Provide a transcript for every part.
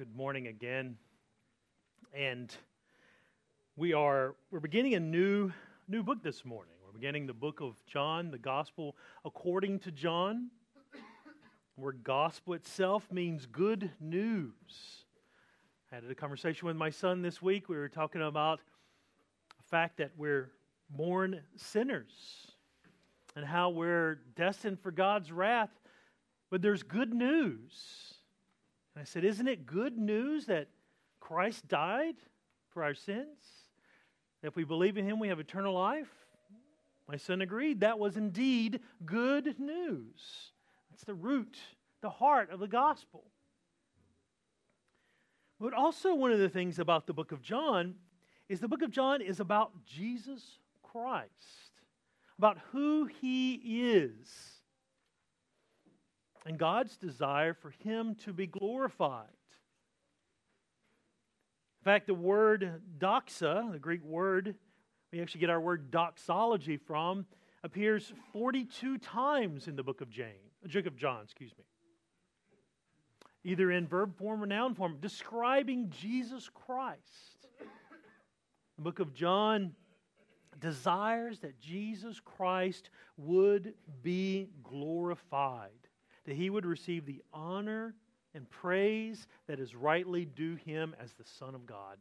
good morning again. And we are we're beginning a new new book this morning. We're beginning the book of John, the gospel according to John. Where gospel itself means good news. I had a conversation with my son this week. We were talking about the fact that we're born sinners and how we're destined for God's wrath. But there's good news and I said, Isn't it good news that Christ died for our sins? That if we believe in him, we have eternal life? My son agreed. That was indeed good news. That's the root, the heart of the gospel. But also, one of the things about the book of John is the book of John is about Jesus Christ, about who he is and God's desire for him to be glorified. In fact, the word doxa, the Greek word we actually get our word doxology from, appears 42 times in the book of James, book of John, excuse me. Either in verb form or noun form, describing Jesus Christ. The book of John desires that Jesus Christ would be glorified that he would receive the honor and praise that is rightly due him as the Son of God.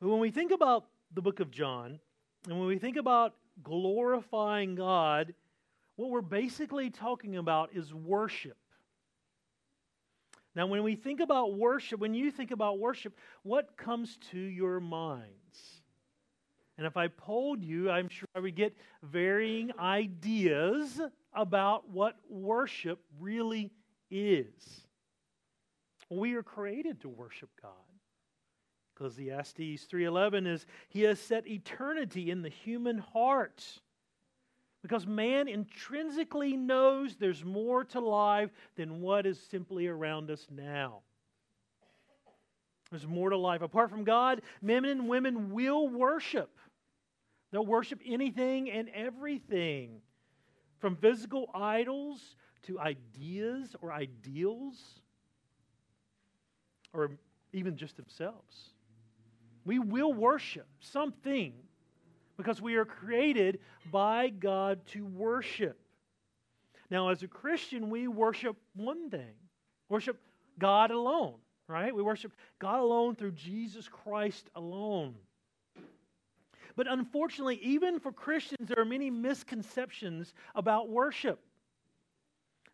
But when we think about the book of John, and when we think about glorifying God, what we're basically talking about is worship. Now, when we think about worship, when you think about worship, what comes to your minds? And if I polled you, I'm sure I would get varying ideas about what worship really is. We are created to worship God. Ecclesiastes 3:11 is he has set eternity in the human heart. Because man intrinsically knows there's more to life than what is simply around us now. There's more to life. Apart from God, men and women will worship. They'll worship anything and everything. From physical idols to ideas or ideals, or even just themselves. We will worship something because we are created by God to worship. Now, as a Christian, we worship one thing worship God alone, right? We worship God alone through Jesus Christ alone. But unfortunately, even for Christians, there are many misconceptions about worship.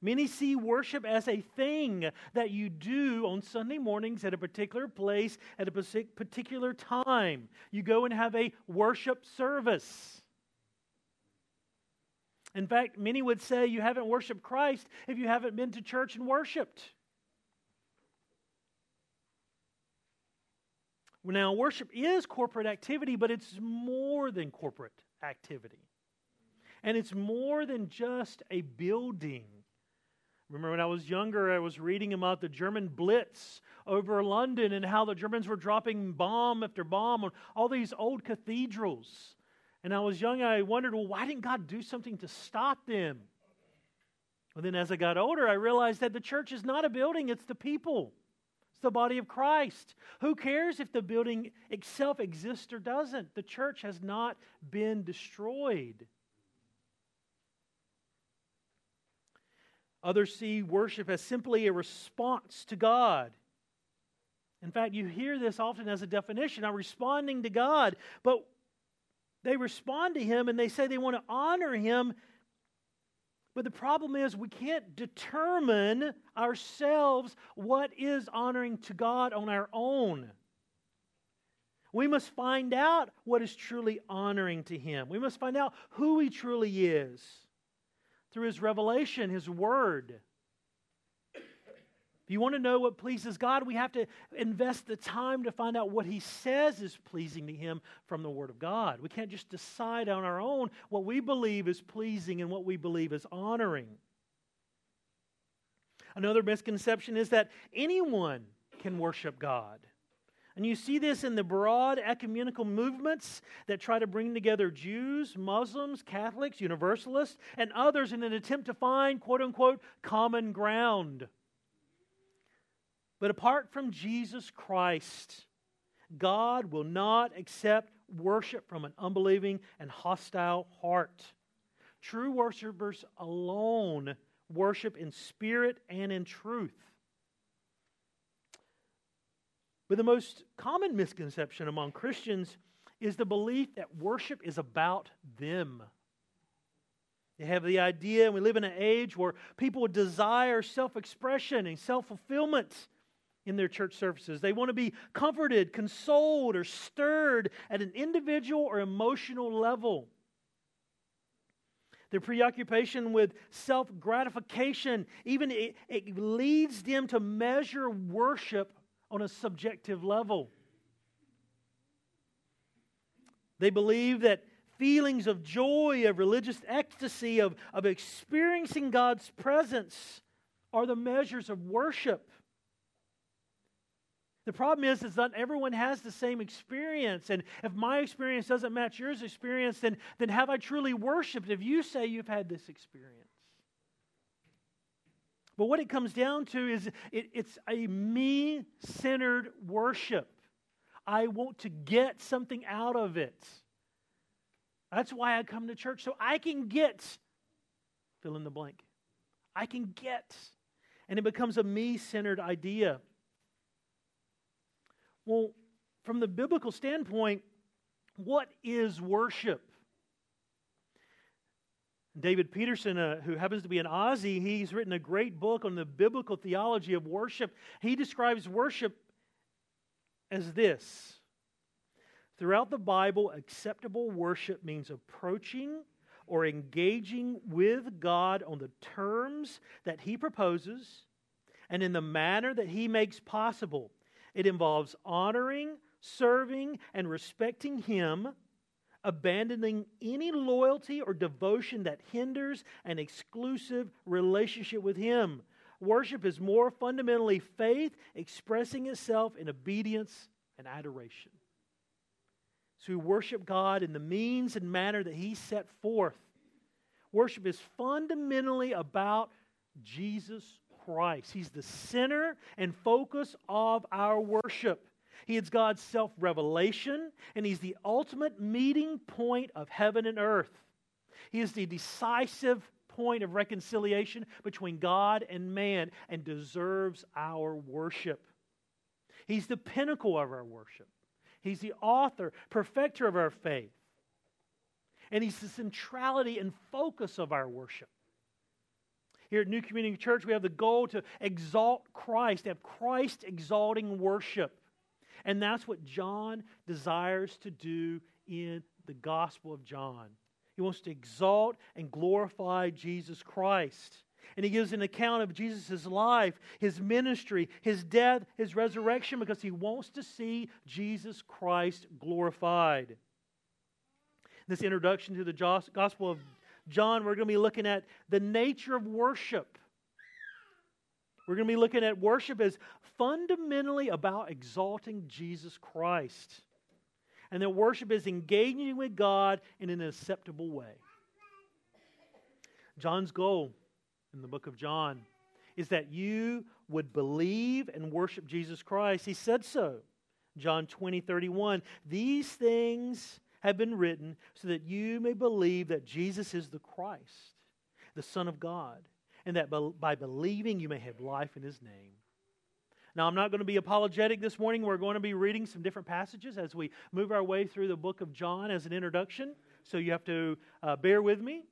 Many see worship as a thing that you do on Sunday mornings at a particular place at a particular time. You go and have a worship service. In fact, many would say you haven't worshiped Christ if you haven't been to church and worshiped. Now, worship is corporate activity, but it's more than corporate activity. And it's more than just a building. Remember when I was younger, I was reading about the German Blitz over London and how the Germans were dropping bomb after bomb on all these old cathedrals. And I was young, I wondered, well, why didn't God do something to stop them? Well, then as I got older, I realized that the church is not a building, it's the people. It's the body of Christ. Who cares if the building itself exists or doesn't? The church has not been destroyed. Others see worship as simply a response to God. In fact, you hear this often as a definition. I'm responding to God. But they respond to Him and they say they want to honor Him but the problem is, we can't determine ourselves what is honoring to God on our own. We must find out what is truly honoring to Him. We must find out who He truly is through His revelation, His Word. If you want to know what pleases God, we have to invest the time to find out what He says is pleasing to Him from the Word of God. We can't just decide on our own what we believe is pleasing and what we believe is honoring. Another misconception is that anyone can worship God. And you see this in the broad ecumenical movements that try to bring together Jews, Muslims, Catholics, Universalists, and others in an attempt to find, quote unquote, common ground. But apart from Jesus Christ, God will not accept worship from an unbelieving and hostile heart. True worshipers alone worship in spirit and in truth. But the most common misconception among Christians is the belief that worship is about them. They have the idea, and we live in an age where people desire self expression and self fulfillment in their church services. They want to be comforted, consoled, or stirred at an individual or emotional level. Their preoccupation with self gratification, even it, it leads them to measure worship on a subjective level. They believe that feelings of joy, of religious ecstasy, of, of experiencing God's presence are the measures of worship. The problem is, is not everyone has the same experience. And if my experience doesn't match yours experience, then, then have I truly worshiped if you say you've had this experience? But what it comes down to is it, it's a me centered worship. I want to get something out of it. That's why I come to church, so I can get, fill in the blank. I can get. And it becomes a me centered idea. Well, from the biblical standpoint, what is worship? David Peterson, uh, who happens to be an Aussie, he's written a great book on the biblical theology of worship. He describes worship as this Throughout the Bible, acceptable worship means approaching or engaging with God on the terms that He proposes and in the manner that He makes possible. It involves honoring, serving, and respecting Him, abandoning any loyalty or devotion that hinders an exclusive relationship with Him. Worship is more fundamentally faith expressing itself in obedience and adoration. So we worship God in the means and manner that He set forth. Worship is fundamentally about Jesus Christ. He's the center and focus of our worship. He is God's self revelation, and He's the ultimate meeting point of heaven and earth. He is the decisive point of reconciliation between God and man and deserves our worship. He's the pinnacle of our worship. He's the author, perfecter of our faith. And He's the centrality and focus of our worship. Here at New Community Church, we have the goal to exalt Christ, to have Christ exalting worship. And that's what John desires to do in the Gospel of John. He wants to exalt and glorify Jesus Christ. And he gives an account of Jesus' life, his ministry, his death, his resurrection, because he wants to see Jesus Christ glorified. This introduction to the Gospel of John, we're going to be looking at the nature of worship. We're going to be looking at worship as fundamentally about exalting Jesus Christ. And that worship is engaging with God in an acceptable way. John's goal in the book of John is that you would believe and worship Jesus Christ. He said so. John 20, 31. These things have been written so that you may believe that Jesus is the Christ, the Son of God, and that by believing you may have life in his name. Now, I'm not going to be apologetic this morning. We're going to be reading some different passages as we move our way through the book of John as an introduction. So you have to uh, bear with me.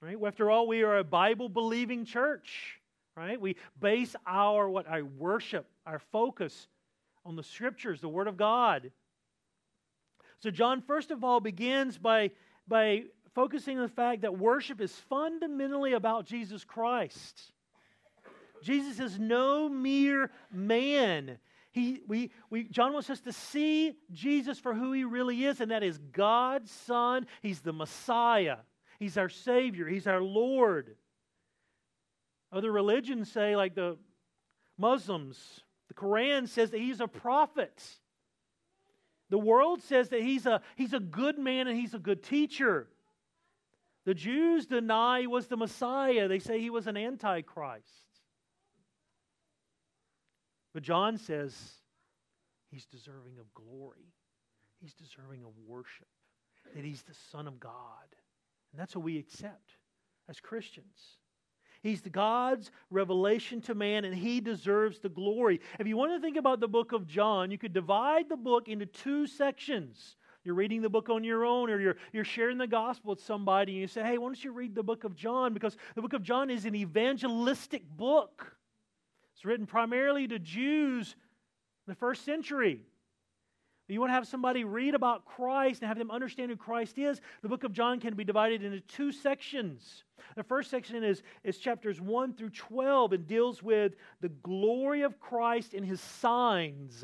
Right? After all, we are a Bible believing church. Right? We base our what our worship, our focus on the scriptures, the Word of God. So, John, first of all, begins by, by focusing on the fact that worship is fundamentally about Jesus Christ. Jesus is no mere man. He, we, we, John wants us to see Jesus for who he really is, and that is God's Son. He's the Messiah, He's our Savior, He's our Lord. Other religions say, like the Muslims, the Quran says that He's a prophet. The world says that he's a, he's a good man and he's a good teacher. The Jews deny he was the Messiah. They say he was an antichrist. But John says he's deserving of glory, he's deserving of worship, that he's the Son of God. And that's what we accept as Christians. He's God's revelation to man, and he deserves the glory. If you want to think about the book of John, you could divide the book into two sections. You're reading the book on your own, or you're, you're sharing the gospel with somebody, and you say, Hey, why don't you read the book of John? Because the book of John is an evangelistic book. It's written primarily to Jews in the first century. You want to have somebody read about Christ and have them understand who Christ is, the book of John can be divided into two sections. The first section is, is chapters 1 through 12 and deals with the glory of Christ in his signs.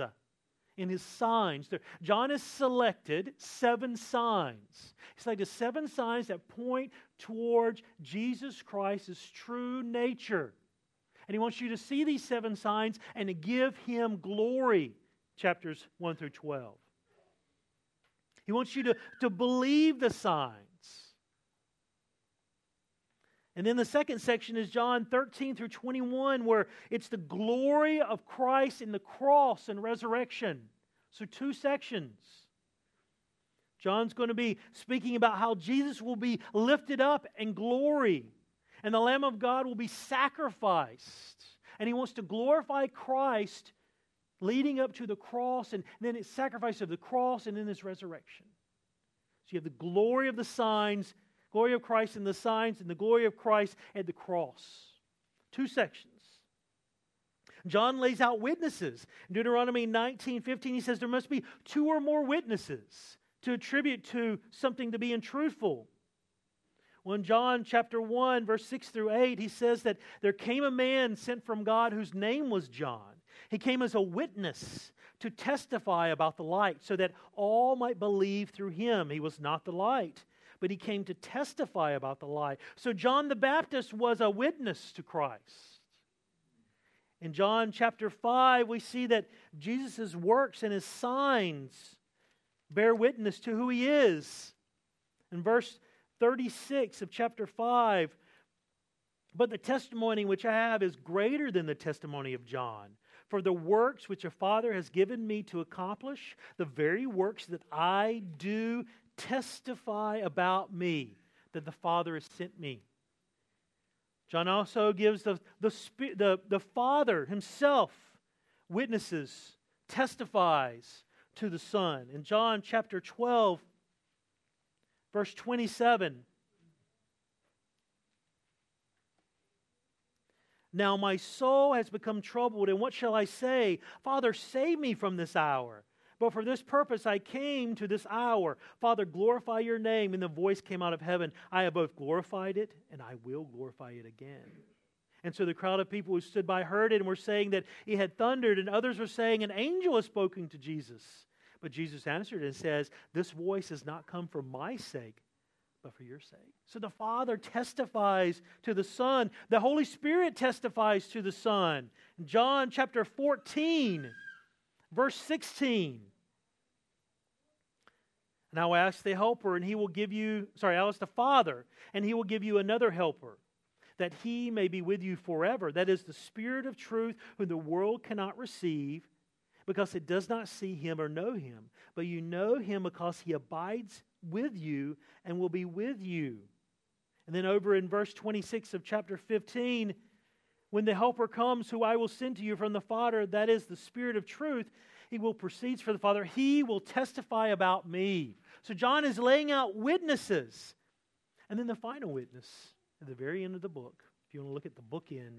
In his signs. John has selected seven signs. He's selected seven signs that point towards Jesus Christ's true nature. And he wants you to see these seven signs and to give him glory chapters 1 through 12. He wants you to, to believe the signs. And then the second section is John 13 through 21, where it's the glory of Christ in the cross and resurrection. So, two sections. John's going to be speaking about how Jesus will be lifted up in glory, and the Lamb of God will be sacrificed. And he wants to glorify Christ leading up to the cross, and then its sacrifice of the cross, and then his resurrection. So you have the glory of the signs, glory of Christ in the signs, and the glory of Christ at the cross. Two sections. John lays out witnesses. In Deuteronomy 19 15, he says there must be two or more witnesses to attribute to something to being truthful. In John chapter 1, verse 6 through 8, he says that there came a man sent from God whose name was John. He came as a witness to testify about the light so that all might believe through him. He was not the light, but he came to testify about the light. So John the Baptist was a witness to Christ. In John chapter 5, we see that Jesus' works and his signs bear witness to who he is. In verse 36 of chapter 5, but the testimony which I have is greater than the testimony of John. For the works which a Father has given me to accomplish, the very works that I do testify about me, that the Father has sent me. John also gives the, the, the, the Father himself witnesses, testifies to the Son. In John chapter 12, verse 27, Now my soul has become troubled, and what shall I say? Father, save me from this hour. But for this purpose I came to this hour. Father, glorify your name. And the voice came out of heaven I have both glorified it, and I will glorify it again. And so the crowd of people who stood by heard it and were saying that it had thundered, and others were saying an angel has spoken to Jesus. But Jesus answered and says, This voice has not come for my sake, but for your sake. So the Father testifies to the Son. The Holy Spirit testifies to the Son. John chapter 14, verse 16. And I will ask the helper, and he will give you, sorry, I ask the Father, and he will give you another helper, that he may be with you forever. That is the Spirit of truth, whom the world cannot receive, because it does not see him or know him. But you know him because he abides with you and will be with you. And then over in verse 26 of chapter 15, when the Helper comes, who I will send to you from the Father, that is the Spirit of truth, he will proceed for the Father. He will testify about me. So John is laying out witnesses. And then the final witness at the very end of the book, if you want to look at the bookend,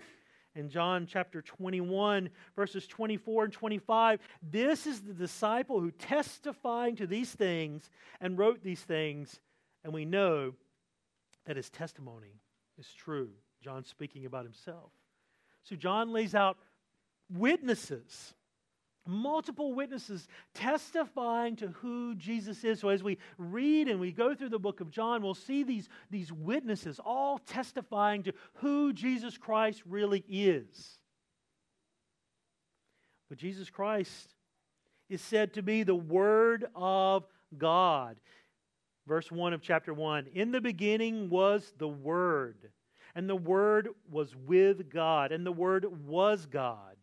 in John chapter 21, verses 24 and 25. This is the disciple who testifying to these things and wrote these things, and we know that his testimony is true. John speaking about himself. So John lays out witnesses multiple witnesses testifying to who Jesus is. So as we read and we go through the book of John, we'll see these, these witnesses all testifying to who Jesus Christ really is. But Jesus Christ is said to be the Word of God. Verse 1 of chapter 1 In the beginning was the Word, and the Word was with God, and the Word was God.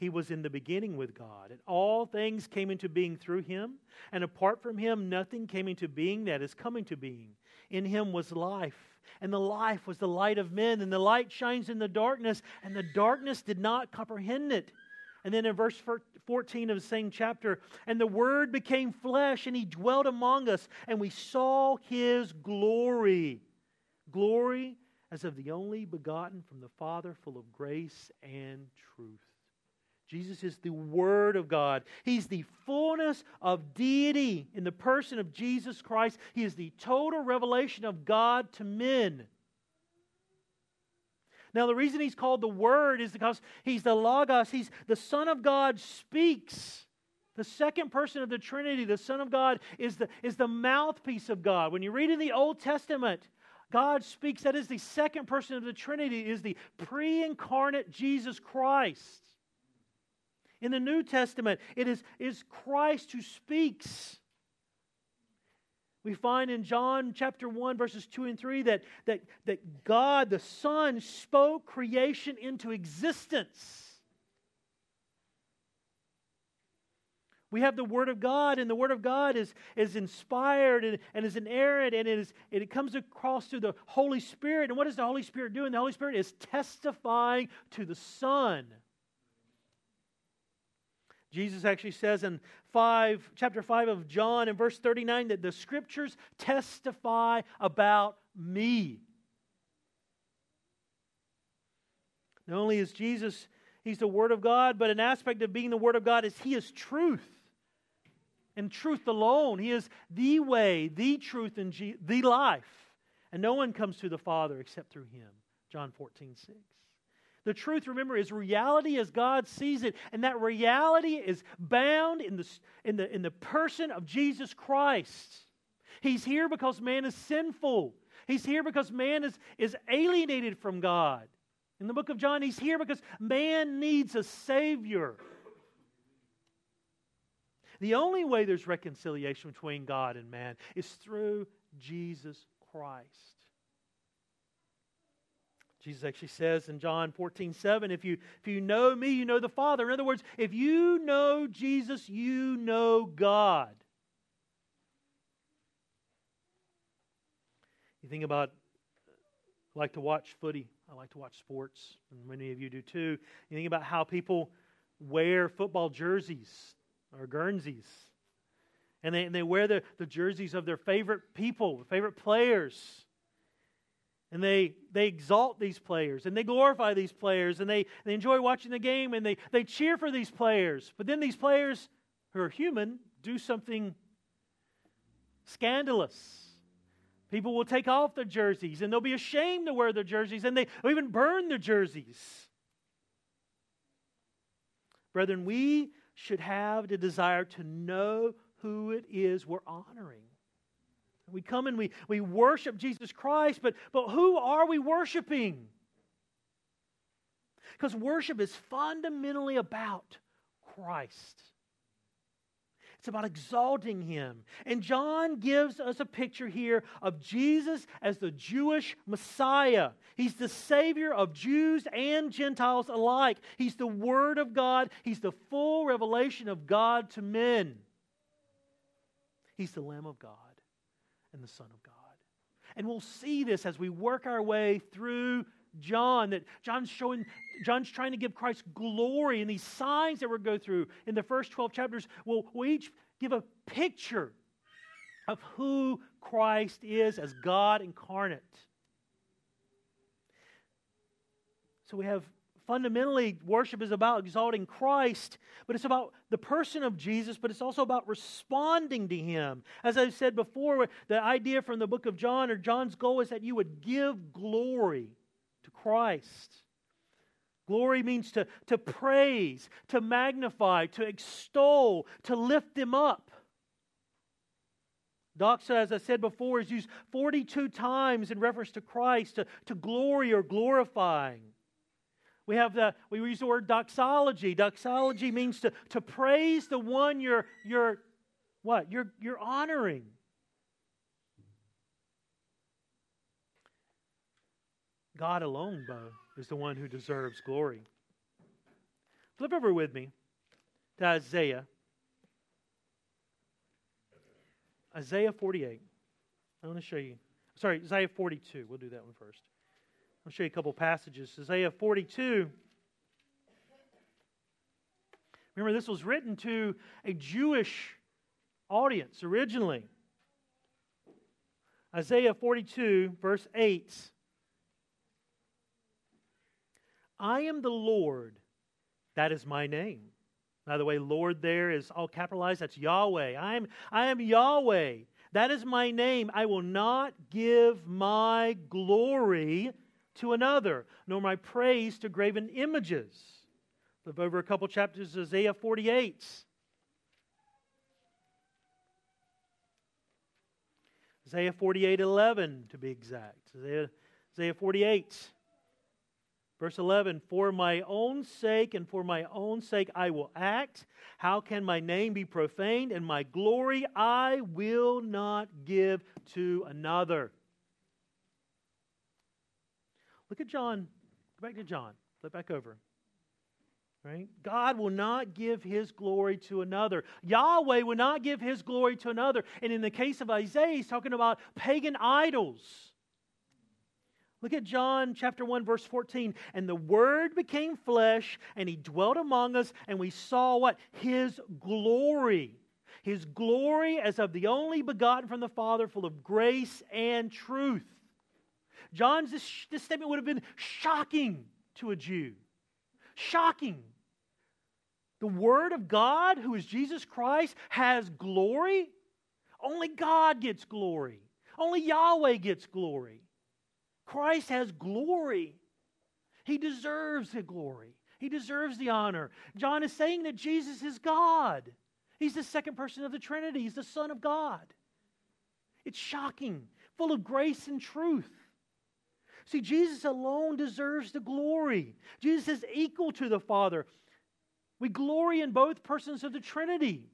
He was in the beginning with God, and all things came into being through him, and apart from him, nothing came into being that is coming to being. In him was life, and the life was the light of men, and the light shines in the darkness, and the darkness did not comprehend it. And then in verse 14 of the same chapter, and the Word became flesh, and he dwelt among us, and we saw his glory. Glory as of the only begotten from the Father, full of grace and truth. Jesus is the Word of God. He's the fullness of deity in the person of Jesus Christ. He is the total revelation of God to men. Now, the reason he's called the Word is because he's the Logos, he's the Son of God speaks. The second person of the Trinity, the Son of God, is the, is the mouthpiece of God. When you read in the Old Testament, God speaks, that is the second person of the Trinity, is the pre incarnate Jesus Christ. In the New Testament, it is, is Christ who speaks. We find in John chapter 1, verses 2 and 3, that, that, that God, the Son, spoke creation into existence. We have the Word of God, and the Word of God is, is inspired and, and is inerrant, and it, is, it comes across through the Holy Spirit. And what is the Holy Spirit doing? The Holy Spirit is testifying to the Son. Jesus actually says in 5, chapter 5 of John, in verse 39, that the scriptures testify about me. Not only is Jesus, he's the Word of God, but an aspect of being the Word of God is he is truth. And truth alone. He is the way, the truth, and the life. And no one comes to the Father except through him. John 14, 6. The truth, remember, is reality as God sees it, and that reality is bound in the, in the, in the person of Jesus Christ. He's here because man is sinful. He's here because man is, is alienated from God. In the book of John, he's here because man needs a Savior. The only way there's reconciliation between God and man is through Jesus Christ. Jesus actually says in John 14, 7, if you, if you know me, you know the Father. In other words, if you know Jesus, you know God. You think about, I like to watch footy. I like to watch sports, and many of you do too. You think about how people wear football jerseys or Guernseys. And they, and they wear the, the jerseys of their favorite people, favorite players. And they, they exalt these players and they glorify these players and they, they enjoy watching the game and they, they cheer for these players. But then these players, who are human, do something scandalous. People will take off their jerseys and they'll be ashamed to wear their jerseys and they will even burn their jerseys. Brethren, we should have the desire to know who it is we're honoring. We come and we, we worship Jesus Christ, but, but who are we worshiping? Because worship is fundamentally about Christ. It's about exalting him. And John gives us a picture here of Jesus as the Jewish Messiah. He's the Savior of Jews and Gentiles alike. He's the Word of God, He's the full revelation of God to men. He's the Lamb of God and the Son of God. And we'll see this as we work our way through John, that John's showing, John's trying to give Christ glory, and these signs that we'll go through in the first 12 chapters will, will each give a picture of who Christ is as God incarnate. So we have fundamentally, worship is about exalting Christ, but it's about the person of Jesus, but it's also about responding to Him. As I've said before, the idea from the book of John, or John's goal is that you would give glory to Christ. Glory means to, to praise, to magnify, to extol, to lift Him up. Doxa, as I said before, is used 42 times in reference to Christ to, to glory or glorifying. We have the we use the word doxology. Doxology means to, to praise the one you're you're what? You're you're honoring. God alone, though, is the one who deserves glory. Flip over with me to Isaiah. Isaiah 48. I want to show you. Sorry, Isaiah 42. We'll do that one first. I'll show you a couple passages. Isaiah 42. Remember, this was written to a Jewish audience originally. Isaiah 42, verse 8. I am the Lord, that is my name. By the way, Lord there is all capitalized. That's Yahweh. I am, I am Yahweh. That is my name. I will not give my glory to another, nor my praise to graven images. Flip over a couple chapters, of Isaiah 48. Isaiah 48 11, to be exact. Isaiah, Isaiah 48. Verse 11, for my own sake and for my own sake I will act. How can my name be profaned? And my glory I will not give to another. Look at John. Go back to John. Flip back over. Right? God will not give his glory to another. Yahweh will not give his glory to another. And in the case of Isaiah, he's talking about pagan idols. Look at John chapter 1 verse 14. And the word became flesh and he dwelt among us and we saw what? His glory. His glory as of the only begotten from the Father full of grace and truth. John's this, this statement would have been shocking to a Jew. Shocking. The Word of God, who is Jesus Christ, has glory. Only God gets glory. Only Yahweh gets glory. Christ has glory. He deserves the glory. He deserves the honor. John is saying that Jesus is God. He's the second person of the Trinity. He's the Son of God. It's shocking, full of grace and truth. See, Jesus alone deserves the glory. Jesus is equal to the Father. We glory in both persons of the Trinity.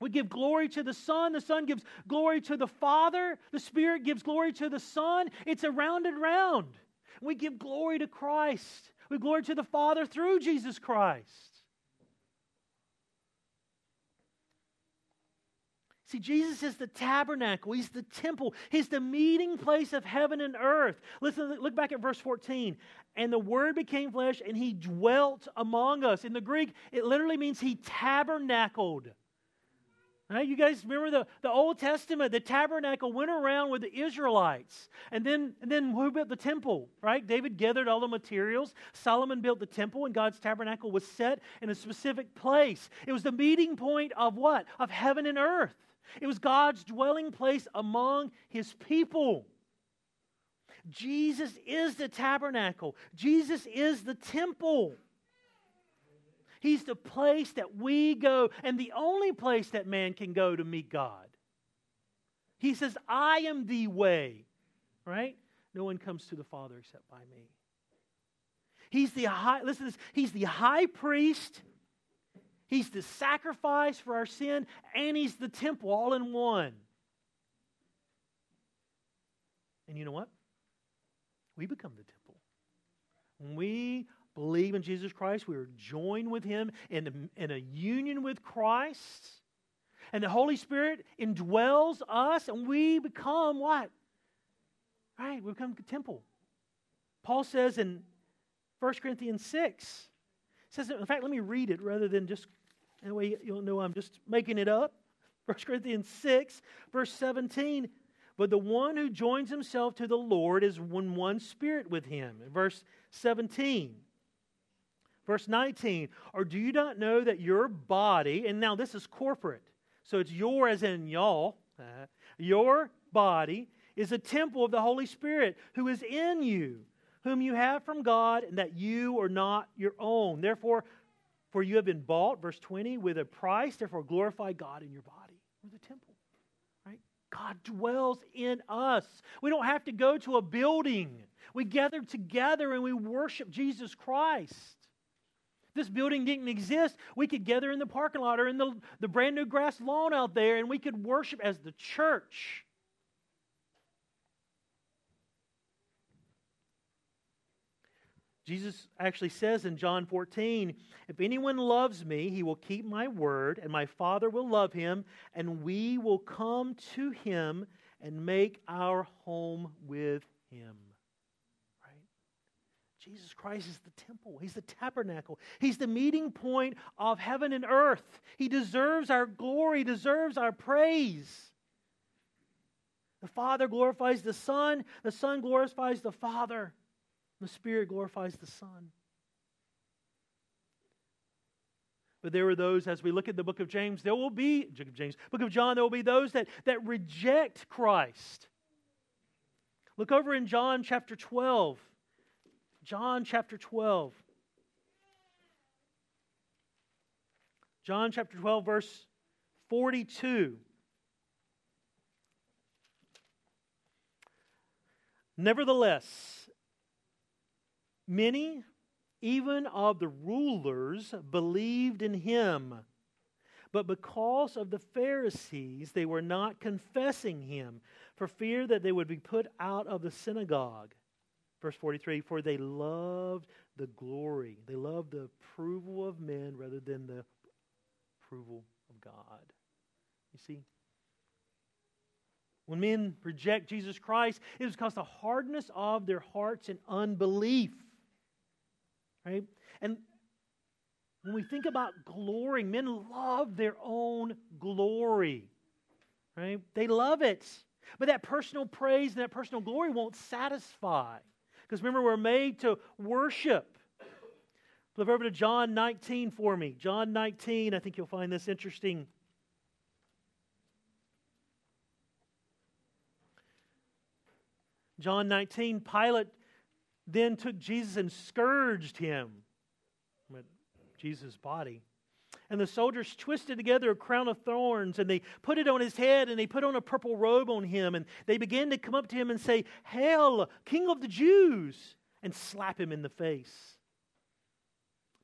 We give glory to the Son. The Son gives glory to the Father. The Spirit gives glory to the Son. It's a round and round. We give glory to Christ. We glory to the Father through Jesus Christ. See, Jesus is the tabernacle. He's the temple. He's the meeting place of heaven and earth. Listen, look back at verse 14. And the Word became flesh and He dwelt among us. In the Greek, it literally means He tabernacled. Right? You guys remember the, the Old Testament? The tabernacle went around with the Israelites. And then, and then who built the temple? Right? David gathered all the materials. Solomon built the temple, and God's tabernacle was set in a specific place. It was the meeting point of what? Of heaven and earth. It was God's dwelling place among his people. Jesus is the tabernacle, Jesus is the temple. He's the place that we go, and the only place that man can go to meet God. He says, I am the way, right? No one comes to the Father except by me. He's the high, listen this, he's the high priest He's the sacrifice for our sin, and He's the temple all in one. And you know what? We become the temple. When we believe in Jesus Christ, we are joined with Him in a, in a union with Christ. And the Holy Spirit indwells us, and we become what? Right? We become the temple. Paul says in 1 Corinthians 6, says, in fact, let me read it rather than just that we, you'll know I'm just making it up. 1 Corinthians 6, verse 17. But the one who joins himself to the Lord is one, one spirit with him. In verse 17. Verse 19. Or do you not know that your body, and now this is corporate, so it's your as in y'all, uh, your body is a temple of the Holy Spirit who is in you, whom you have from God, and that you are not your own. Therefore, for you have been bought, verse 20, with a price, therefore glorify God in your body. We're the temple, right? God dwells in us. We don't have to go to a building. We gather together and we worship Jesus Christ. This building didn't exist, we could gather in the parking lot or in the, the brand new grass lawn out there and we could worship as the church. Jesus actually says in John 14, If anyone loves me, he will keep my word, and my Father will love him, and we will come to him and make our home with him. Right? Jesus Christ is the temple, He's the tabernacle, He's the meeting point of heaven and earth. He deserves our glory, deserves our praise. The Father glorifies the Son, the Son glorifies the Father. The Spirit glorifies the Son. But there are those, as we look at the book of James, there will be, book of James, book of John, there will be those that, that reject Christ. Look over in John chapter 12. John chapter 12. John chapter 12, verse 42. Nevertheless, Many, even of the rulers, believed in him. But because of the Pharisees, they were not confessing him for fear that they would be put out of the synagogue. Verse 43 For they loved the glory, they loved the approval of men rather than the approval of God. You see? When men reject Jesus Christ, it is because the hardness of their hearts and unbelief. Right? And when we think about glory, men love their own glory. Right? They love it. But that personal praise and that personal glory won't satisfy. Because remember, we're made to worship. Flip over to John 19 for me. John 19, I think you'll find this interesting. John 19, Pilate then took Jesus and scourged him with Jesus' body. And the soldiers twisted together a crown of thorns and they put it on his head and they put on a purple robe on him. And they began to come up to him and say, Hail, King of the Jews! and slap him in the face.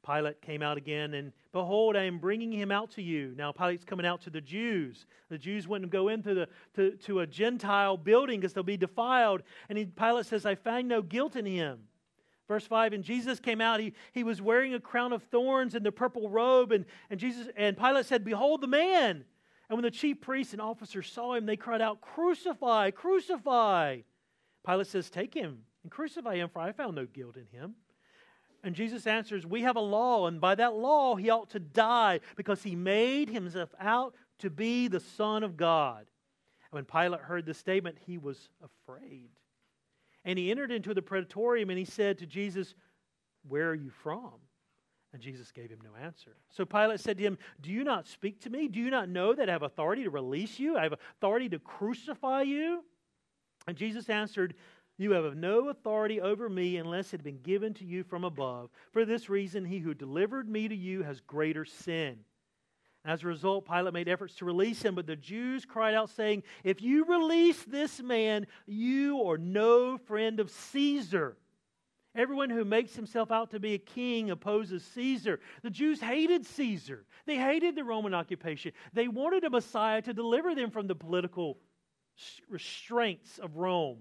Pilate came out again, and behold, I am bringing him out to you. Now, Pilate's coming out to the Jews. The Jews wouldn't go into the, to, to a Gentile building because they'll be defiled. And he, Pilate says, I find no guilt in him. Verse 5, and Jesus came out. He, he was wearing a crown of thorns and the purple robe. And, and, Jesus, and Pilate said, Behold the man. And when the chief priests and officers saw him, they cried out, Crucify, crucify. Pilate says, Take him and crucify him, for I found no guilt in him. And Jesus answers, We have a law, and by that law he ought to die because he made himself out to be the Son of God. And when Pilate heard the statement, he was afraid. And he entered into the praetorium and he said to Jesus, Where are you from? And Jesus gave him no answer. So Pilate said to him, Do you not speak to me? Do you not know that I have authority to release you? I have authority to crucify you? And Jesus answered, you have no authority over me unless it had been given to you from above. For this reason, he who delivered me to you has greater sin. As a result, Pilate made efforts to release him, but the Jews cried out, saying, If you release this man, you are no friend of Caesar. Everyone who makes himself out to be a king opposes Caesar. The Jews hated Caesar. They hated the Roman occupation. They wanted a Messiah to deliver them from the political restraints of Rome.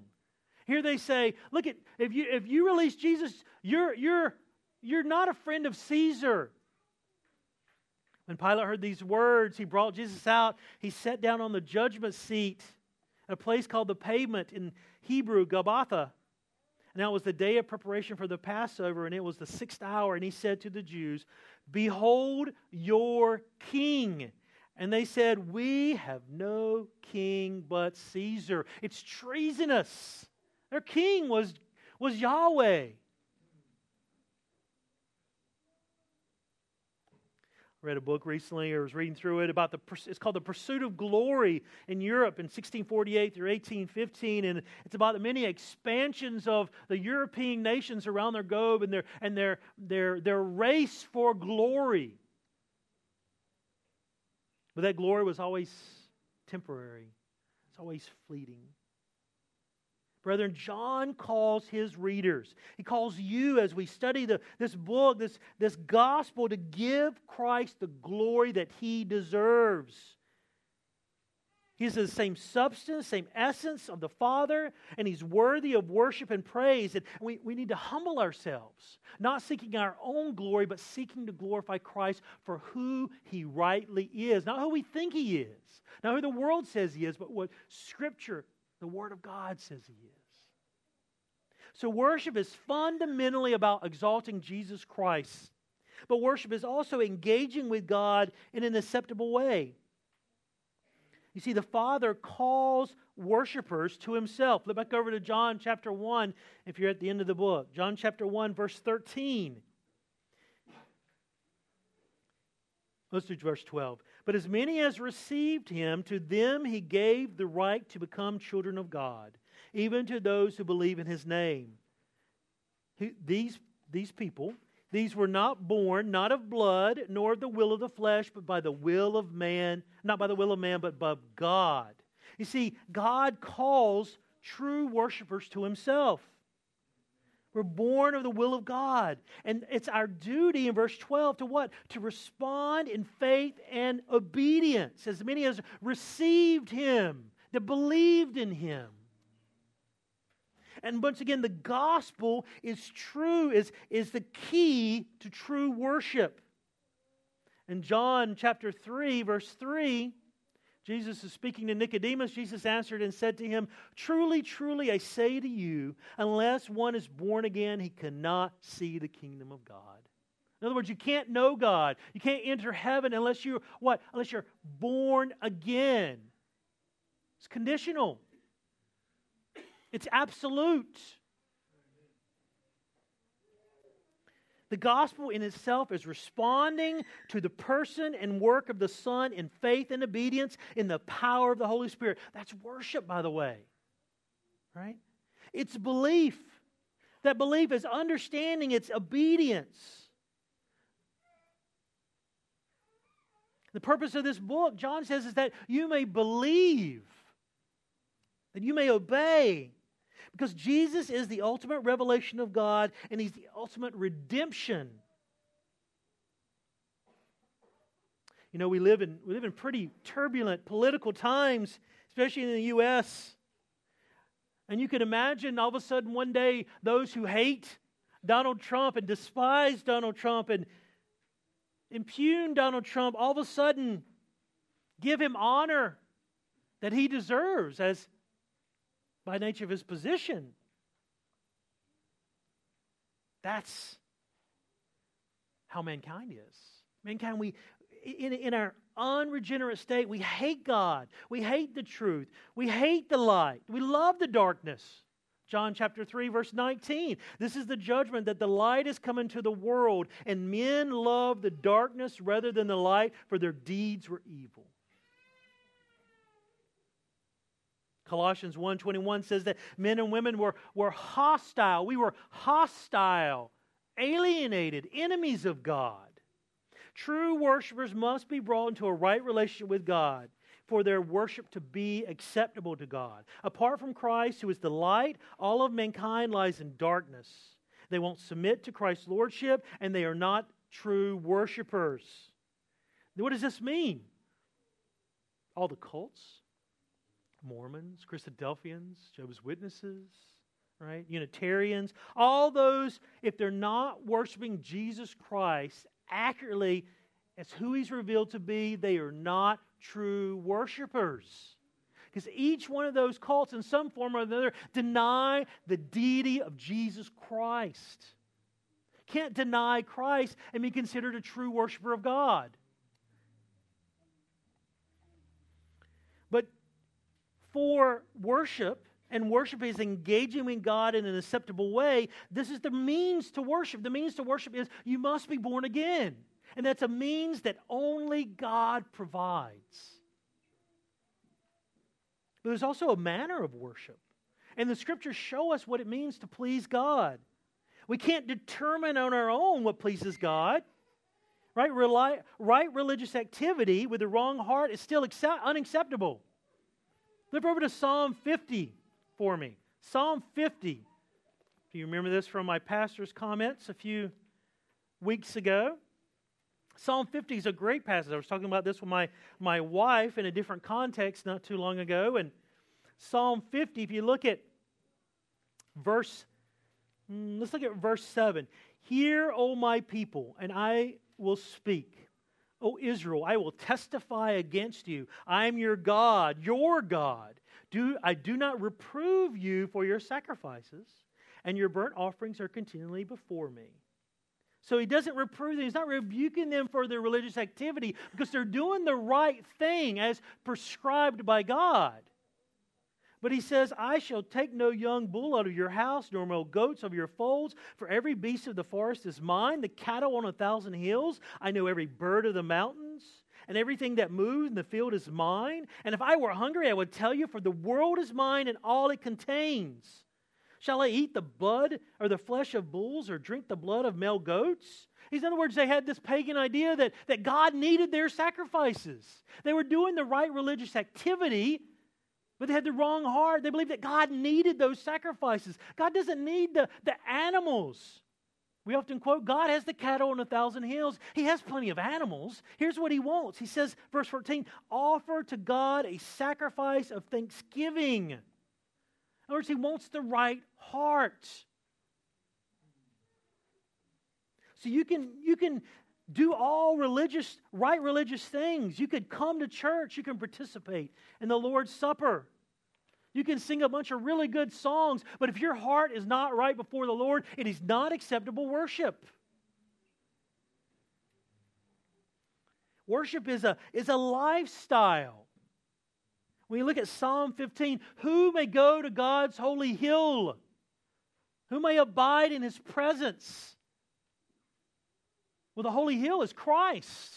Here they say, look at if you if you release Jesus, you're you're you're not a friend of Caesar. When Pilate heard these words, he brought Jesus out. He sat down on the judgment seat at a place called the pavement in Hebrew, Gabbatha. Now it was the day of preparation for the Passover, and it was the sixth hour. And he said to the Jews, Behold your king. And they said, We have no king but Caesar. It's treasonous. Their king was, was Yahweh. I read a book recently, or was reading through it about the. It's called the Pursuit of Glory in Europe in 1648 through 1815, and it's about the many expansions of the European nations around their globe and their and their their their race for glory. But that glory was always temporary. It's always fleeting. Brethren, John calls his readers, he calls you as we study the, this book, this, this gospel, to give Christ the glory that he deserves. He's the same substance, same essence of the Father, and He's worthy of worship and praise. And we, we need to humble ourselves, not seeking our own glory, but seeking to glorify Christ for who He rightly is. Not who we think He is, not who the world says He is, but what Scripture, the Word of God, says He is. So, worship is fundamentally about exalting Jesus Christ. But worship is also engaging with God in an acceptable way. You see, the Father calls worshipers to himself. Look back over to John chapter 1 if you're at the end of the book. John chapter 1, verse 13. Let's do verse 12. But as many as received him, to them he gave the right to become children of God, even to those who believe in his name. these, these people these were not born, not of blood, nor of the will of the flesh, but by the will of man, not by the will of man, but by God. You see, God calls true worshipers to himself. We're born of the will of God. And it's our duty in verse 12 to what? To respond in faith and obedience. As many as received him, that believed in him. And once again, the gospel is true, is, is the key to true worship. In John chapter 3, verse 3, Jesus is speaking to Nicodemus. Jesus answered and said to him, Truly, truly, I say to you, unless one is born again, he cannot see the kingdom of God. In other words, you can't know God. You can't enter heaven unless you're what? Unless you're born again. It's conditional. It's absolute. The gospel in itself is responding to the person and work of the Son in faith and obedience in the power of the Holy Spirit. That's worship, by the way. Right? It's belief. That belief is understanding, it's obedience. The purpose of this book, John says, is that you may believe, that you may obey, because Jesus is the ultimate revelation of God and He's the ultimate redemption. You know, we live in, we live in pretty turbulent political times, especially in the U.S. And you can imagine all of a sudden one day those who hate Donald Trump and despise Donald Trump and impugn Donald Trump all of a sudden give him honor that he deserves as by nature of his position. That's how mankind is. Mankind, we, in, in our unregenerate state, we hate God. We hate the truth. We hate the light. We love the darkness. John chapter 3, verse 19. This is the judgment that the light is come into the world, and men love the darkness rather than the light, for their deeds were evil. Colossians 1:21 says that men and women were, were hostile. We were hostile, alienated, enemies of God. True worshipers must be brought into a right relationship with God for their worship to be acceptable to God. Apart from Christ, who is the light, all of mankind lies in darkness. They won't submit to Christ's lordship, and they are not true worshipers. What does this mean? All the cults, Mormons, Christadelphians, Jehovah's Witnesses, right? Unitarians, all those, if they're not worshiping Jesus Christ accurately as who he's revealed to be, they are not true worshipers. Because each one of those cults, in some form or another, deny the deity of Jesus Christ. Can't deny Christ and be considered a true worshiper of God. For worship, and worship is engaging with God in an acceptable way, this is the means to worship. The means to worship is you must be born again. And that's a means that only God provides. But there's also a manner of worship. And the scriptures show us what it means to please God. We can't determine on our own what pleases God. Right? Right religious activity with the wrong heart is still accept, unacceptable. Flip over to Psalm 50 for me. Psalm 50. Do you remember this from my pastor's comments a few weeks ago? Psalm 50 is a great passage. I was talking about this with my, my wife in a different context not too long ago. And Psalm 50, if you look at verse, hmm, let's look at verse 7. Hear, O my people, and I will speak. O Israel, I will testify against you. I am your God, your God. Do, I do not reprove you for your sacrifices, and your burnt offerings are continually before me. So he doesn't reprove them. He's not rebuking them for their religious activity because they're doing the right thing as prescribed by God. But he says, I shall take no young bull out of your house, nor male goats of your folds, for every beast of the forest is mine, the cattle on a thousand hills. I know every bird of the mountains, and everything that moves in the field is mine. And if I were hungry, I would tell you, for the world is mine and all it contains. Shall I eat the blood or the flesh of bulls or drink the blood of male goats? In other words, they had this pagan idea that, that God needed their sacrifices. They were doing the right religious activity, but they had the wrong heart. They believed that God needed those sacrifices. God doesn't need the, the animals. We often quote, God has the cattle on a thousand hills. He has plenty of animals. Here's what he wants. He says, verse 14, offer to God a sacrifice of thanksgiving. In other words, he wants the right heart. So you can, you can do all religious, right religious things. You could come to church, you can participate in the Lord's Supper. You can sing a bunch of really good songs, but if your heart is not right before the Lord, it is not acceptable worship. Worship is a, is a lifestyle. When you look at Psalm 15, who may go to God's holy hill? Who may abide in his presence? Well, the holy hill is Christ.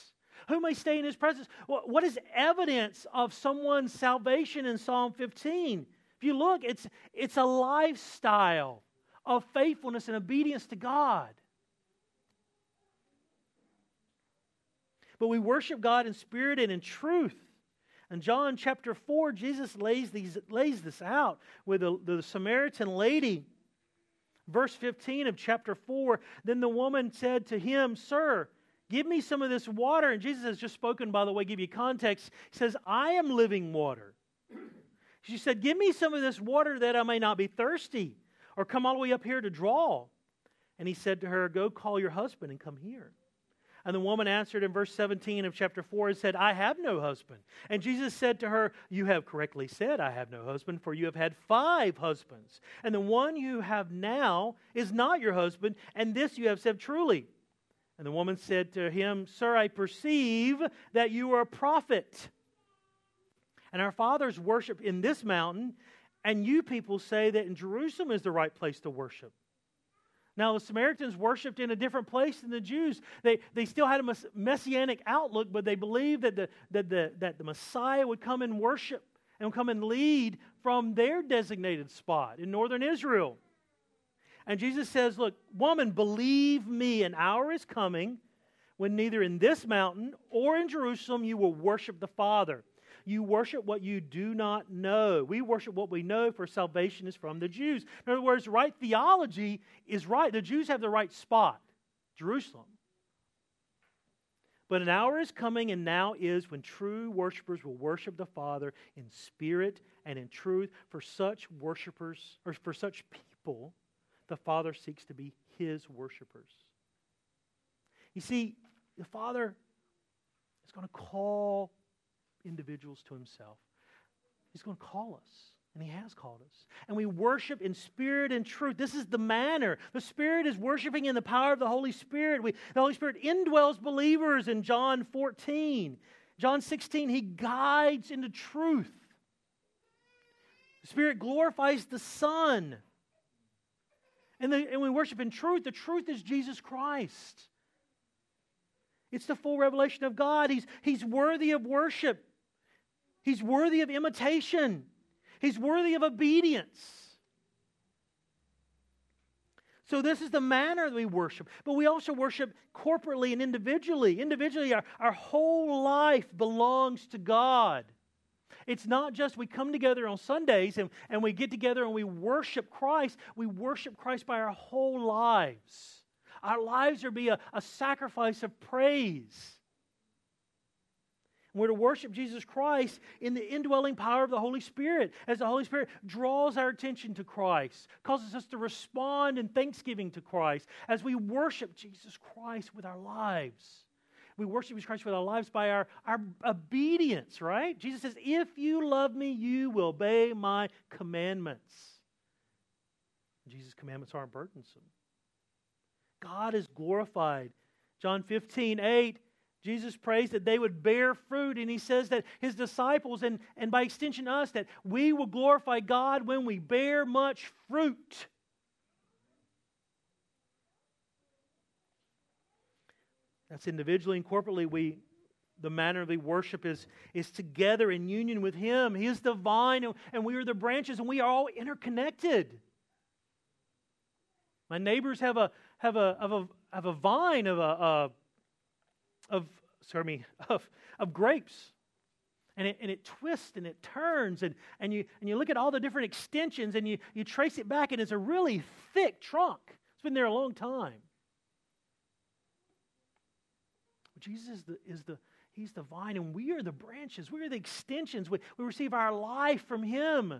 Who may stay in his presence? What is evidence of someone's salvation in Psalm 15? If you look, it's, it's a lifestyle of faithfulness and obedience to God. But we worship God in spirit and in truth. In John chapter 4, Jesus lays, these, lays this out with the, the Samaritan lady. Verse 15 of chapter 4 Then the woman said to him, Sir, Give me some of this water. And Jesus has just spoken, by the way, give you context. He says, I am living water. She said, Give me some of this water that I may not be thirsty or come all the way up here to draw. And he said to her, Go call your husband and come here. And the woman answered in verse 17 of chapter 4 and said, I have no husband. And Jesus said to her, You have correctly said, I have no husband, for you have had five husbands. And the one you have now is not your husband, and this you have said truly. And the woman said to him, Sir, I perceive that you are a prophet. And our fathers worship in this mountain, and you people say that in Jerusalem is the right place to worship. Now, the Samaritans worshiped in a different place than the Jews. They, they still had a messianic outlook, but they believed that the, that, the, that the Messiah would come and worship and come and lead from their designated spot in northern Israel. And Jesus says, Look, woman, believe me, an hour is coming when neither in this mountain or in Jerusalem you will worship the Father. You worship what you do not know. We worship what we know, for salvation is from the Jews. In other words, right theology is right. The Jews have the right spot, Jerusalem. But an hour is coming, and now is when true worshipers will worship the Father in spirit and in truth. For such worshipers, or for such people, the Father seeks to be his worshipers. You see, the Father is going to call individuals to himself. He's going to call us, and he has called us. And we worship in spirit and truth. This is the manner. The Spirit is worshiping in the power of the Holy Spirit. We, the Holy Spirit indwells believers in John 14. John 16, he guides into truth. The Spirit glorifies the Son. And, the, and we worship in truth. The truth is Jesus Christ. It's the full revelation of God. He's, he's worthy of worship, He's worthy of imitation, He's worthy of obedience. So, this is the manner that we worship. But we also worship corporately and individually. Individually, our, our whole life belongs to God. It's not just we come together on Sundays and, and we get together and we worship Christ. We worship Christ by our whole lives. Our lives are be a, a sacrifice of praise. We're to worship Jesus Christ in the indwelling power of the Holy Spirit as the Holy Spirit draws our attention to Christ, causes us to respond in thanksgiving to Christ as we worship Jesus Christ with our lives. We worship Jesus Christ with our lives by our, our obedience, right? Jesus says, If you love me, you will obey my commandments. Jesus' commandments aren't burdensome. God is glorified. John 15, 8 Jesus prays that they would bear fruit, and he says that his disciples, and, and by extension us, that we will glorify God when we bear much fruit. That's individually and corporately. We, the manner of we worship is, is together in union with Him. He is the vine, and, and we are the branches, and we are all interconnected. My neighbors have a have a have a have a vine of a, a of, sorry me, of, of grapes. And it, and it twists and it turns, and, and, you, and you look at all the different extensions and you, you trace it back, and it's a really thick trunk. It's been there a long time. Jesus is the, is the, He's the vine, and we are the branches. We are the extensions. We, we receive our life from Him,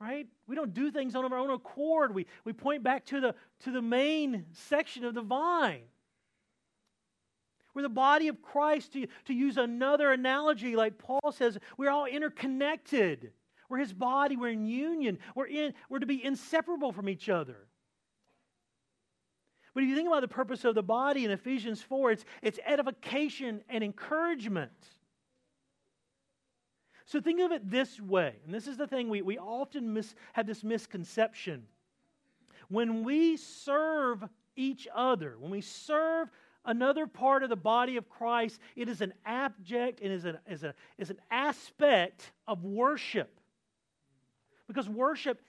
right? We don't do things on our own accord. We, we point back to the, to the main section of the vine. We're the body of Christ. To, to use another analogy, like Paul says, we're all interconnected. We're his body. We're in union. We're, in, we're to be inseparable from each other. But if you think about the purpose of the body in Ephesians 4, it's, it's edification and encouragement. So think of it this way, and this is the thing we, we often mis, have this misconception. When we serve each other, when we serve another part of the body of Christ, it is an abject and is an, is, a, is an aspect of worship. Because worship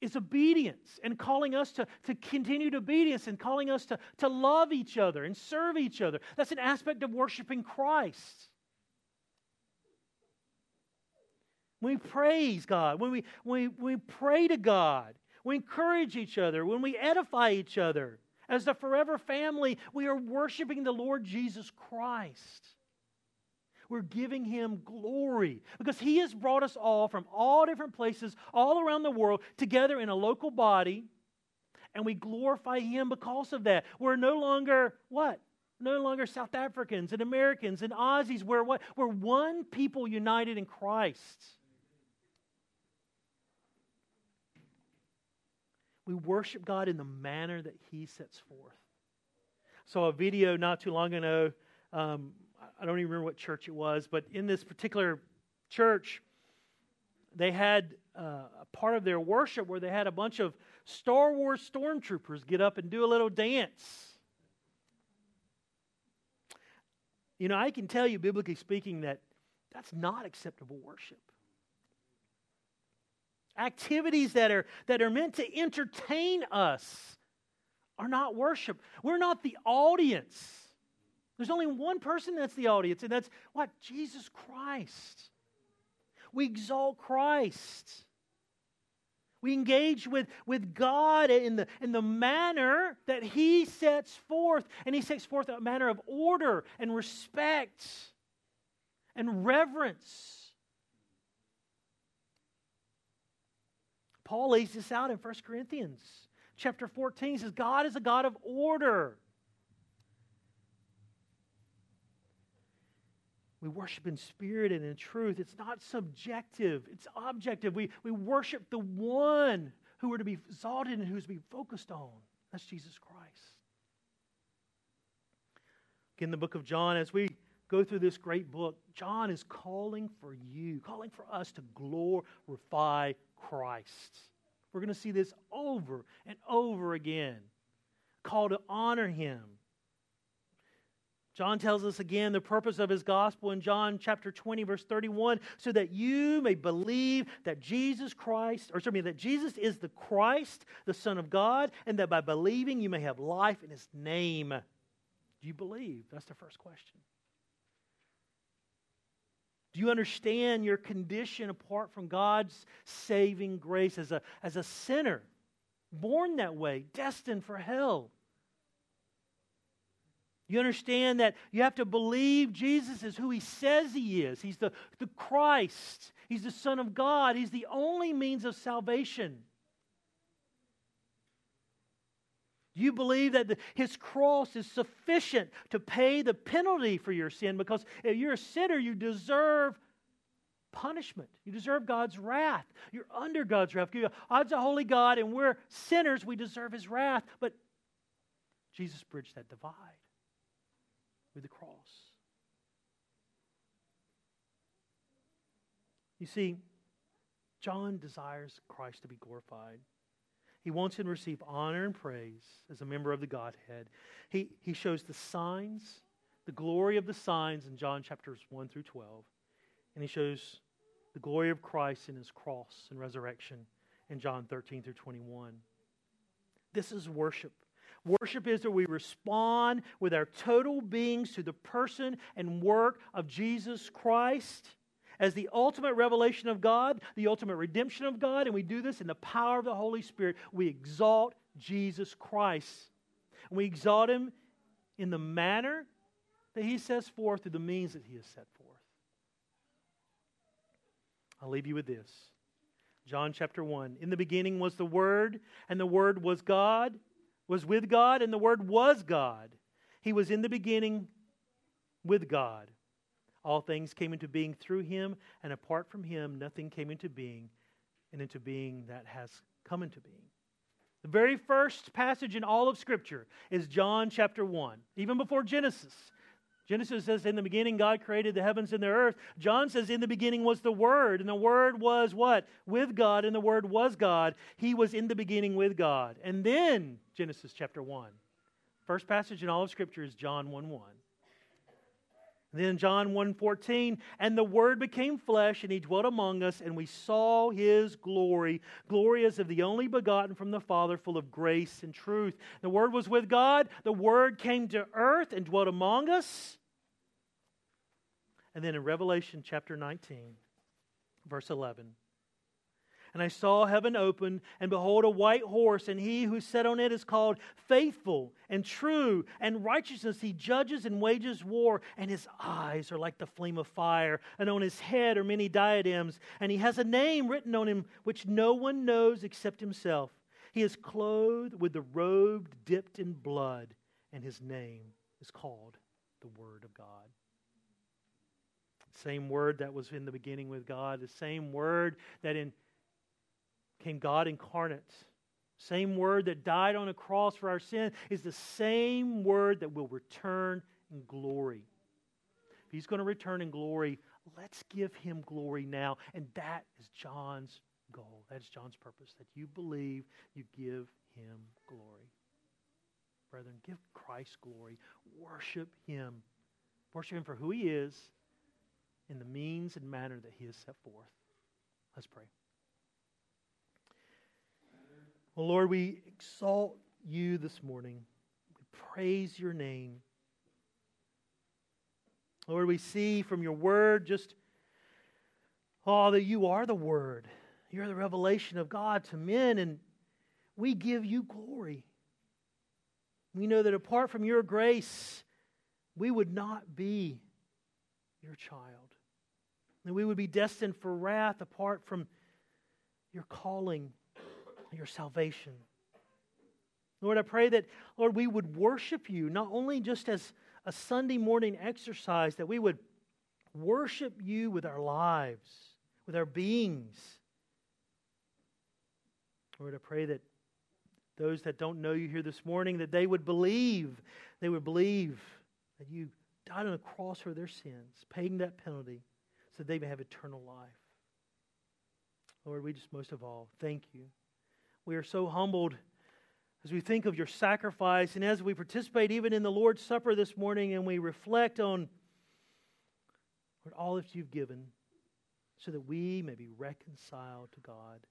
is obedience and calling us to, to continued obedience and calling us to, to love each other and serve each other. That's an aspect of worshiping Christ. When we praise God, when we, when we, when we pray to God, we encourage each other, when we edify each other, as the forever family, we are worshiping the Lord Jesus Christ. We're giving him glory because he has brought us all from all different places, all around the world, together in a local body, and we glorify him because of that. We're no longer what? No longer South Africans and Americans and Aussies. We're what? We're one people united in Christ. We worship God in the manner that He sets forth. I Saw a video not too long ago. Um, I don't even remember what church it was, but in this particular church, they had uh, a part of their worship where they had a bunch of Star Wars stormtroopers get up and do a little dance. You know, I can tell you, biblically speaking, that that's not acceptable worship activities that are, that are meant to entertain us are not worship. We're not the audience. There's only one person that's the audience, and that's what? Jesus Christ. We exalt Christ. We engage with, with God in the, in the manner that He sets forth. And He sets forth a manner of order and respect and reverence. Paul lays this out in 1 Corinthians chapter 14. He says, God is a God of order. We worship in spirit and in truth. It's not subjective, it's objective. We, we worship the one who we're to be exalted and who's to be focused on. That's Jesus Christ. Again, the book of John, as we go through this great book, John is calling for you, calling for us to glorify Christ. We're going to see this over and over again. Call to honor him. John tells us again the purpose of his gospel in John chapter 20, verse 31, so that you may believe that Jesus Christ, or me, that Jesus is the Christ, the Son of God, and that by believing you may have life in his name. Do you believe? That's the first question. Do you understand your condition apart from God's saving grace as a, as a sinner, born that way, destined for hell? You understand that you have to believe Jesus is who he says he is. He's the, the Christ, he's the Son of God, he's the only means of salvation. Do you believe that the, his cross is sufficient to pay the penalty for your sin? Because if you're a sinner, you deserve punishment. You deserve God's wrath. You're under God's wrath. God's a holy God, and we're sinners. We deserve his wrath. But Jesus bridged that divide with the cross. You see, John desires Christ to be glorified. He wants him to receive honor and praise as a member of the Godhead. He, he shows the signs, the glory of the signs in John chapters 1 through 12. And he shows the glory of Christ in his cross and resurrection in John 13 through 21. This is worship. Worship is that we respond with our total beings to the person and work of Jesus Christ as the ultimate revelation of God, the ultimate redemption of God, and we do this in the power of the Holy Spirit. We exalt Jesus Christ. And we exalt him in the manner that he sets forth through the means that he has set forth. I'll leave you with this. John chapter 1. In the beginning was the Word, and the Word was God, was with God, and the Word was God. He was in the beginning with God. All things came into being through him, and apart from him, nothing came into being and into being that has come into being. The very first passage in all of Scripture is John chapter 1, even before Genesis. Genesis says, In the beginning, God created the heavens and the earth. John says, In the beginning was the Word, and the Word was what? With God, and the Word was God. He was in the beginning with God. And then, Genesis chapter 1. First passage in all of Scripture is John 1 1. Then John 1:14, and the word became flesh and he dwelt among us and we saw his glory, glory as of the only begotten from the Father, full of grace and truth. The word was with God, the word came to earth and dwelt among us. And then in Revelation chapter 19, verse 11, and I saw heaven open, and behold, a white horse, and he who sat on it is called Faithful and True, and righteousness he judges and wages war, and his eyes are like the flame of fire, and on his head are many diadems, and he has a name written on him which no one knows except himself. He is clothed with the robe dipped in blood, and his name is called the Word of God. Same word that was in the beginning with God, the same word that in came God incarnate. Same word that died on a cross for our sin is the same word that will return in glory. If he's going to return in glory, let's give him glory now. And that is John's goal. That is John's purpose, that you believe, you give him glory. Brethren, give Christ glory. Worship him. Worship him for who he is in the means and manner that he has set forth. Let's pray. Well, Lord, we exalt you this morning. We praise your name. Lord, we see from your word just, oh, that you are the word. You're the revelation of God to men, and we give you glory. We know that apart from your grace, we would not be your child. And we would be destined for wrath apart from your calling your salvation. Lord, I pray that, Lord, we would worship you not only just as a Sunday morning exercise, that we would worship you with our lives, with our beings. Lord, I pray that those that don't know you here this morning, that they would believe, they would believe that you died on the cross for their sins, paying that penalty so they may have eternal life. Lord, we just most of all thank you we are so humbled as we think of your sacrifice and as we participate even in the Lord's Supper this morning and we reflect on Lord, all that you've given so that we may be reconciled to God.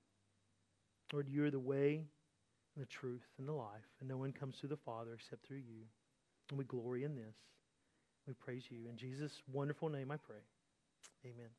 Lord, you're the way and the truth and the life, and no one comes to the Father except through you. And we glory in this. We praise you. In Jesus' wonderful name I pray. Amen.